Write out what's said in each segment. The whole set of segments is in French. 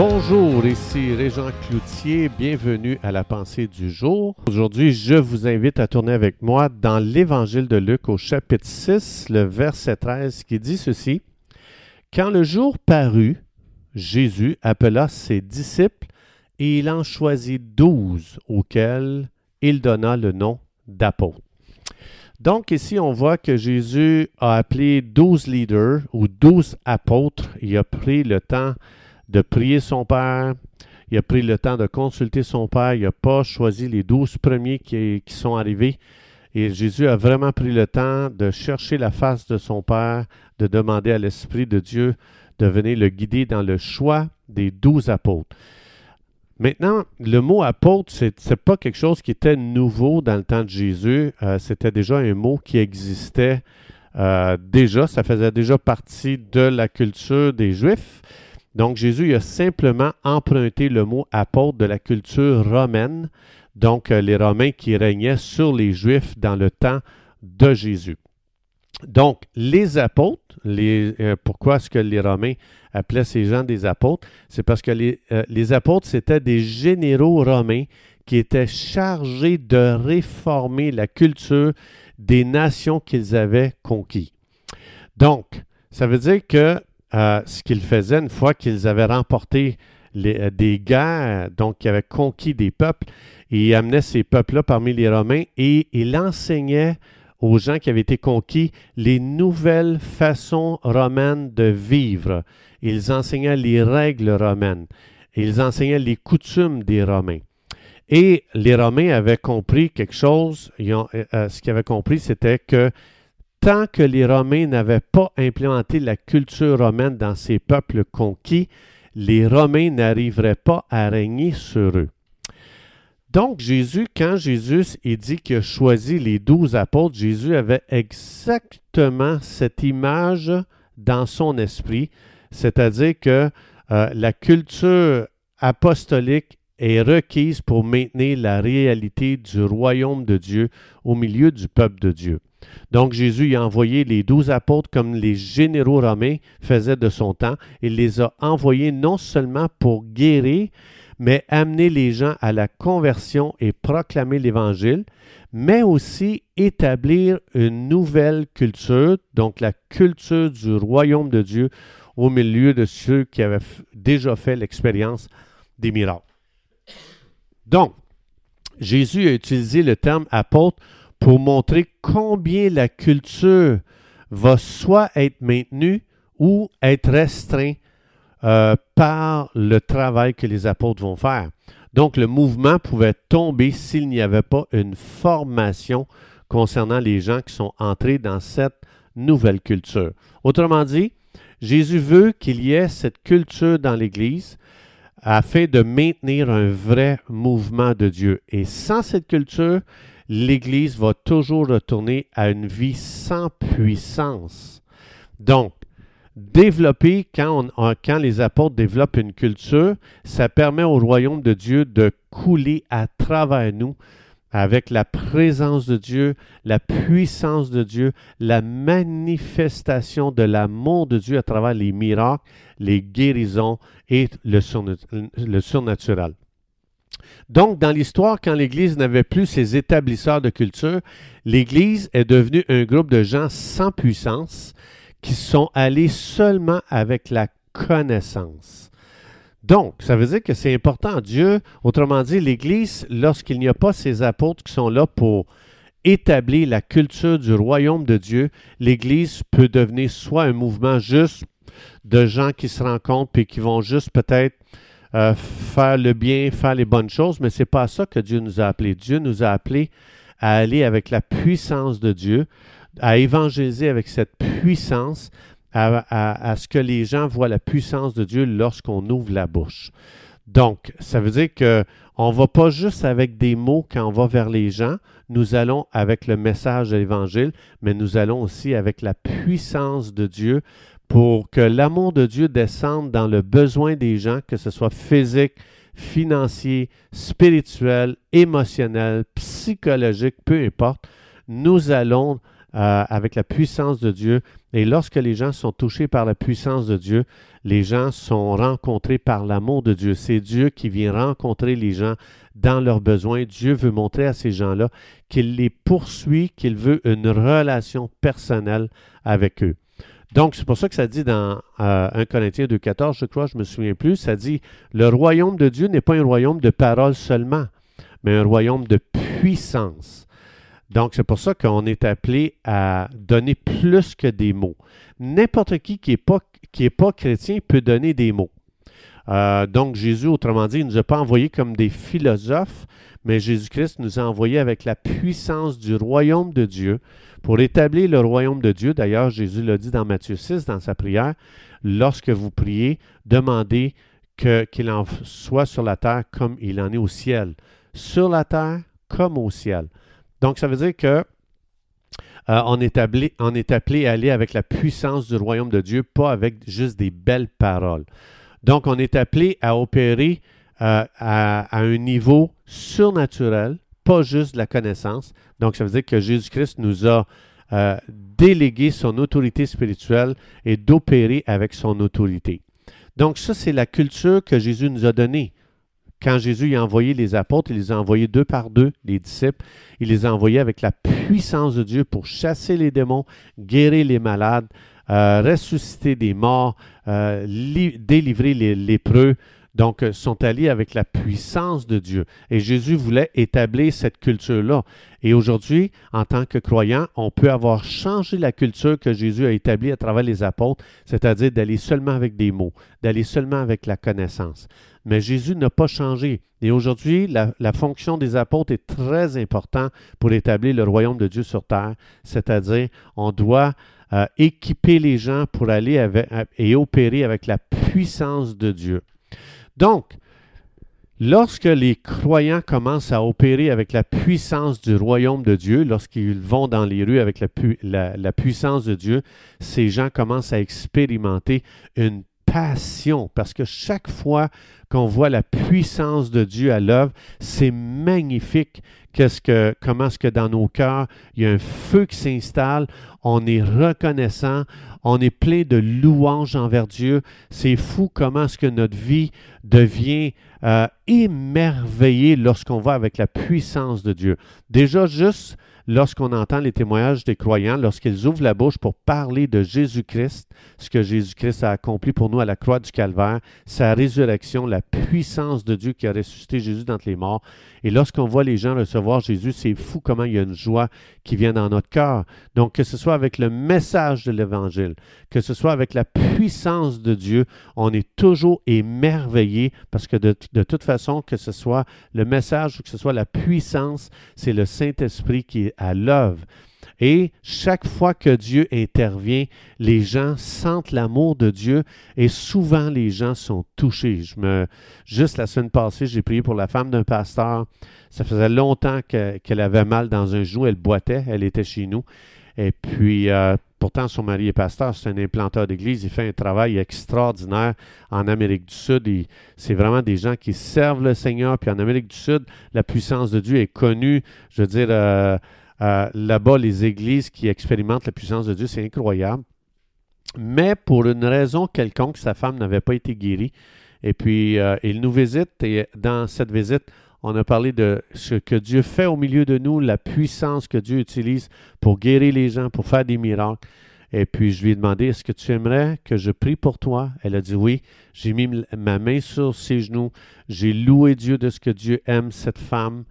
Bonjour, ici Régent Cloutier, bienvenue à la pensée du jour. Aujourd'hui, je vous invite à tourner avec moi dans l'Évangile de Luc au chapitre 6, le verset 13 qui dit ceci. Quand le jour parut, Jésus appela ses disciples et il en choisit douze auxquels il donna le nom d'apôtres. Donc ici, on voit que Jésus a appelé douze leaders ou douze apôtres. Il a pris le temps de prier son Père. Il a pris le temps de consulter son Père. Il n'a pas choisi les douze premiers qui, sont arrivés. Et Jésus a vraiment pris le temps de chercher la face de son Père, de demander à l'Esprit de Dieu de venir le guider dans le choix des douze apôtres. Maintenant, le mot apôtre, ce n'est pas quelque chose qui était nouveau dans le temps de Jésus. Euh, C'était déjà un mot qui existait euh, déjà. Ça faisait déjà partie de la culture des Juifs. Donc, Jésus a simplement emprunté le mot apôtre de la culture romaine, donc euh, les Romains qui régnaient sur les Juifs dans le temps de Jésus. Donc, les apôtres, euh, pourquoi est-ce que les Romains appelaient ces gens des apôtres? C'est parce que les, euh, apôtres, c'était des généraux romains qui étaient chargés de réformer la culture des nations qu'ils avaient conquis. Donc, ça veut dire que euh, ce qu'ils faisaient une fois qu'ils avaient remporté euh, des guerres, donc qu'ils avaient conquis des peuples, ils amenaient ces peuples-là parmi les Romains et ils enseignaient aux gens qui avaient été conquis les nouvelles façons romaines de vivre. Ils enseignaient les règles romaines. Ils enseignaient les coutumes des Romains. Et les Romains avaient compris quelque chose. Ont, euh, ce qu'ils avaient compris, c'était que tant que les Romains n'avaient pas implémenté la culture romaine dans ces peuples conquis, les Romains n'arriveraient pas à régner sur eux. Donc Jésus, quand Jésus il dit qu'il a choisi les douze apôtres, Jésus avait exactement cette image dans son esprit, c'est-à-dire que euh, la culture apostolique est requise pour maintenir la réalité du royaume de Dieu au milieu du peuple de Dieu. Donc Jésus a envoyé les douze apôtres comme les généraux romains faisaient de son temps. Il les a envoyés non seulement pour guérir, mais amener les gens à la conversion et proclamer l'Évangile, mais aussi établir une nouvelle culture, donc la culture du royaume de Dieu au milieu de ceux qui avaient déjà fait l'expérience des miracles. Donc, Jésus a utilisé le terme apôtre pour montrer combien la culture va soit être maintenue ou être restreinte euh, par le travail que les apôtres vont faire. Donc le mouvement pouvait tomber s'il n'y avait pas une formation concernant les gens qui sont entrés dans cette nouvelle culture. Autrement dit, Jésus veut qu'il y ait cette culture dans l'Église afin de maintenir un vrai mouvement de Dieu. Et sans cette culture, l'Église va toujours retourner à une vie sans puissance. Donc, développer, quand, les apôtres développent une culture, ça permet au royaume de Dieu de couler à travers nous avec la présence de Dieu, la puissance de Dieu, la manifestation de l'amour de Dieu à travers les miracles, les guérisons et le, surnaturel. Donc, dans l'histoire, quand l'Église n'avait plus ses établisseurs de culture, l'Église est devenue un groupe de gens sans puissance qui sont allés seulement avec la connaissance. Donc, ça veut dire que c'est important. Dieu, autrement dit, l'Église, lorsqu'il n'y a pas ces apôtres qui sont là pour établir la culture du royaume de Dieu, l'Église peut devenir soit un mouvement juste de gens qui se rencontrent et qui vont juste peut-être euh, faire le bien, faire les bonnes choses, mais ce n'est pas ça que Dieu nous a appelés. Dieu nous a appelés à aller avec la puissance de Dieu, à évangéliser avec cette puissance, à, à, ce que les gens voient la puissance de Dieu lorsqu'on ouvre la bouche. Donc, ça veut dire qu'on ne va pas juste avec des mots quand on va vers les gens, nous allons avec le message de l'Évangile, mais nous allons aussi avec la puissance de Dieu pour que l'amour de Dieu descende dans le besoin des gens, que ce soit physique, financier, spirituel, émotionnel, psychologique, peu importe. Nous allons euh, avec la puissance de Dieu. Et lorsque les gens sont touchés par la puissance de Dieu, les gens sont rencontrés par l'amour de Dieu. C'est Dieu qui vient rencontrer les gens dans leurs besoins. Dieu veut montrer à ces gens-là qu'il les poursuit, qu'il veut une relation personnelle avec eux. Donc, c'est pour ça que ça dit dans 1 euh, Corinthiens 2.14, je crois, je me souviens plus, ça dit, le royaume de Dieu n'est pas un royaume de paroles seulement, mais un royaume de puissance. Donc, c'est pour ça qu'on est appelé à donner plus que des mots. N'importe qui qui n'est pas, pas chrétien peut donner des mots. Euh, donc, Jésus, autrement dit, il ne nous a pas envoyés comme des philosophes, mais Jésus-Christ nous a envoyés avec la puissance du royaume de Dieu pour établir le royaume de Dieu. D'ailleurs, Jésus l'a dit dans Matthieu 6, dans sa prière, lorsque vous priez, demandez qu'il en soit sur la terre comme il en est au ciel. Sur la terre comme au ciel. Donc, ça veut dire que euh, on, est appelé, à aller avec la puissance du royaume de Dieu, pas avec juste des belles paroles. Donc, on est appelé à opérer euh, à, un niveau surnaturel, pas juste la connaissance. Donc, ça veut dire que Jésus-Christ nous a euh, délégué son autorité spirituelle et d'opérer avec son autorité. Donc, ça, c'est la culture que Jésus nous a donnée. Quand Jésus a envoyé les apôtres, il les a envoyés deux par deux, les disciples. Il les a envoyés avec la puissance de Dieu pour chasser les démons, guérir les malades, euh, ressusciter des morts, euh, délivrer les lépreux. Donc, euh, sont alliés avec la puissance de Dieu. Et Jésus voulait établir cette culture-là. Et aujourd'hui, en tant que croyant, on peut avoir changé la culture que Jésus a établie à travers les apôtres, c'est-à-dire d'aller seulement avec des mots, d'aller seulement avec la connaissance. Mais Jésus n'a pas changé. Et aujourd'hui, la, fonction des apôtres est très importante pour établir le royaume de Dieu sur terre, c'est-à-dire on doit euh, équiper les gens pour aller euh, et opérer avec la puissance de Dieu. Donc, lorsque les croyants commencent à opérer avec la puissance du royaume de Dieu, lorsqu'ils vont dans les rues avec la, puissance de Dieu, ces gens commencent à expérimenter une passion parce que chaque fois qu'on voit la puissance de Dieu à l'œuvre, c'est magnifique. Comment est-ce que dans nos cœurs, il y a un feu qui s'installe, on est reconnaissant, on est plein de louanges envers Dieu. C'est fou comment est-ce que notre vie devient euh, émerveillée lorsqu'on va avec la puissance de Dieu. Déjà, juste lorsqu'on entend les témoignages des croyants, lorsqu'ils ouvrent la bouche pour parler de Jésus-Christ, ce que Jésus-Christ a accompli pour nous à la croix du Calvaire, sa résurrection, la puissance de Dieu qui a ressuscité Jésus d'entre les morts. Et lorsqu'on voit les gens recevoir Jésus, c'est fou comment il y a une joie qui vient dans notre cœur. Donc, que ce soit avec le message de l'Évangile, que ce soit avec la puissance de Dieu, on est toujours émerveillé parce que de, de toute façon, que ce soit le message ou que ce soit la puissance, c'est le Saint-Esprit qui est à l'œuvre. Et chaque fois que Dieu intervient, les gens sentent l'amour de Dieu et souvent les gens sont touchés. Je me, juste la semaine passée, j'ai prié pour la femme d'un pasteur. Ça faisait longtemps qu'elle avait mal dans un genou, elle boitait, elle était chez nous. Et puis, euh, pourtant, son mari est pasteur, c'est un implanteur d'église. Il fait un travail extraordinaire en Amérique du Sud. C'est vraiment des gens qui servent le Seigneur. Puis en Amérique du Sud, la puissance de Dieu est connue. Je veux dire, euh, euh, là-bas, les églises qui expérimentent la puissance de Dieu, c'est incroyable. Mais pour une raison quelconque, sa femme n'avait pas été guérie. Et puis, euh, il nous visite et dans cette visite, on a parlé de ce que Dieu fait au milieu de nous, la puissance que Dieu utilise pour guérir les gens, pour faire des miracles. Et puis je lui ai demandé, est-ce que tu aimerais que je prie pour toi? Elle a dit oui. J'ai mis ma main sur ses genoux. J'ai loué Dieu de ce que Dieu aime cette femme.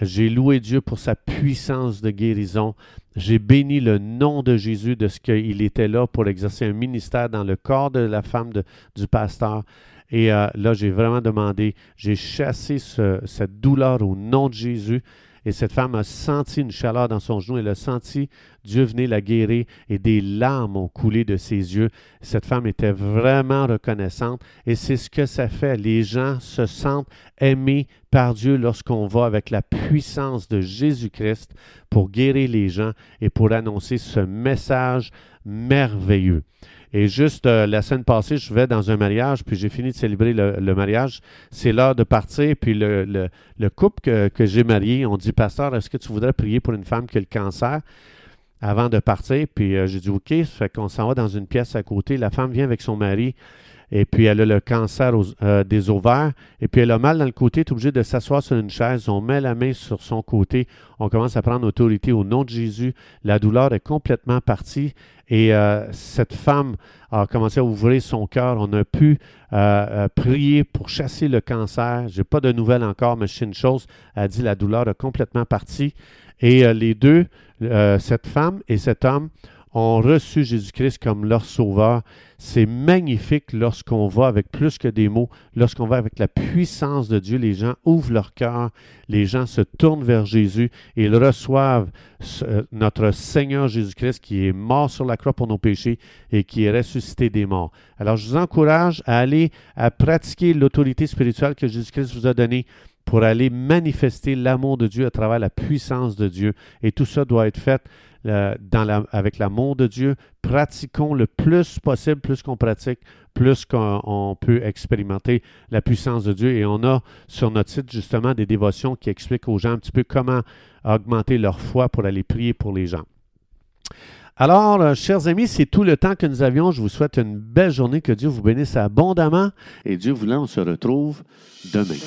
J'ai loué Dieu pour sa puissance de guérison. J'ai béni le nom de Jésus de ce qu'il était là pour exercer un ministère dans le corps de la femme du pasteur. Et euh, là, j'ai vraiment demandé, j'ai chassé cette douleur au nom de Jésus. Et cette femme a senti une chaleur dans son genou. Elle a senti Dieu venir la guérir et des larmes ont coulé de ses yeux. Cette femme était vraiment reconnaissante et c'est ce que ça fait. Les gens se sentent aimés par Dieu lorsqu'on va avec la puissance de Jésus-Christ pour guérir les gens et pour annoncer ce message merveilleux. Et juste euh, la semaine passée, je vais dans un mariage, puis j'ai fini de célébrer le, mariage. C'est l'heure de partir, puis le, le, couple que, que j'ai marié, on dit, Pasteur, est-ce que tu voudrais prier pour une femme qui a le cancer? avant de partir? Puis j'ai dit OK, ça fait qu'on s'en va dans une pièce à côté. La femme vient avec son mari et puis elle a le cancer euh, des ovaires, et puis elle a mal dans le côté, est obligée de s'asseoir sur une chaise, on met la main sur son côté, on commence à prendre autorité au nom de Jésus, la douleur est complètement partie, et euh, cette femme a commencé à ouvrir son cœur, on a pu euh, prier pour chasser le cancer, j'ai pas de nouvelles encore, mais c'est une chose, elle a dit la douleur est complètement partie, et les deux, cette femme et cet homme, ont reçu Jésus-Christ comme leur sauveur. C'est magnifique lorsqu'on va avec plus que des mots, lorsqu'on va avec la puissance de Dieu, les gens ouvrent leur cœur, les gens se tournent vers Jésus et ils reçoivent notre Seigneur Jésus-Christ qui est mort sur la croix pour nos péchés et qui est ressuscité des morts. Alors je vous encourage à aller à pratiquer l'autorité spirituelle que Jésus-Christ vous a donnée pour aller manifester l'amour de Dieu à travers la puissance de Dieu. Et tout ça doit être fait dans avec l'amour de Dieu. Pratiquons le plus possible, plus qu'on pratique, plus qu'on peut expérimenter la puissance de Dieu. Et on a sur notre site justement des dévotions qui expliquent aux gens un petit peu comment augmenter leur foi pour aller prier pour les gens. Alors, euh, chers amis, c'est tout le temps que nous avions. Je vous souhaite une belle journée, que Dieu vous bénisse abondamment. Et Dieu voulant, on se retrouve demain.